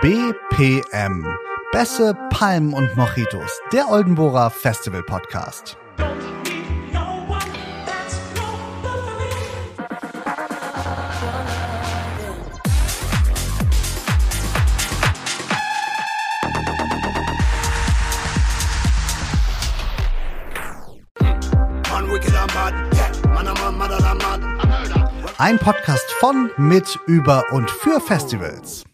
BPM. Bässe, Palmen und Mojitos. Der Oldenburger Festival Podcast. Ein Podcast von, mit, über und für Festivals.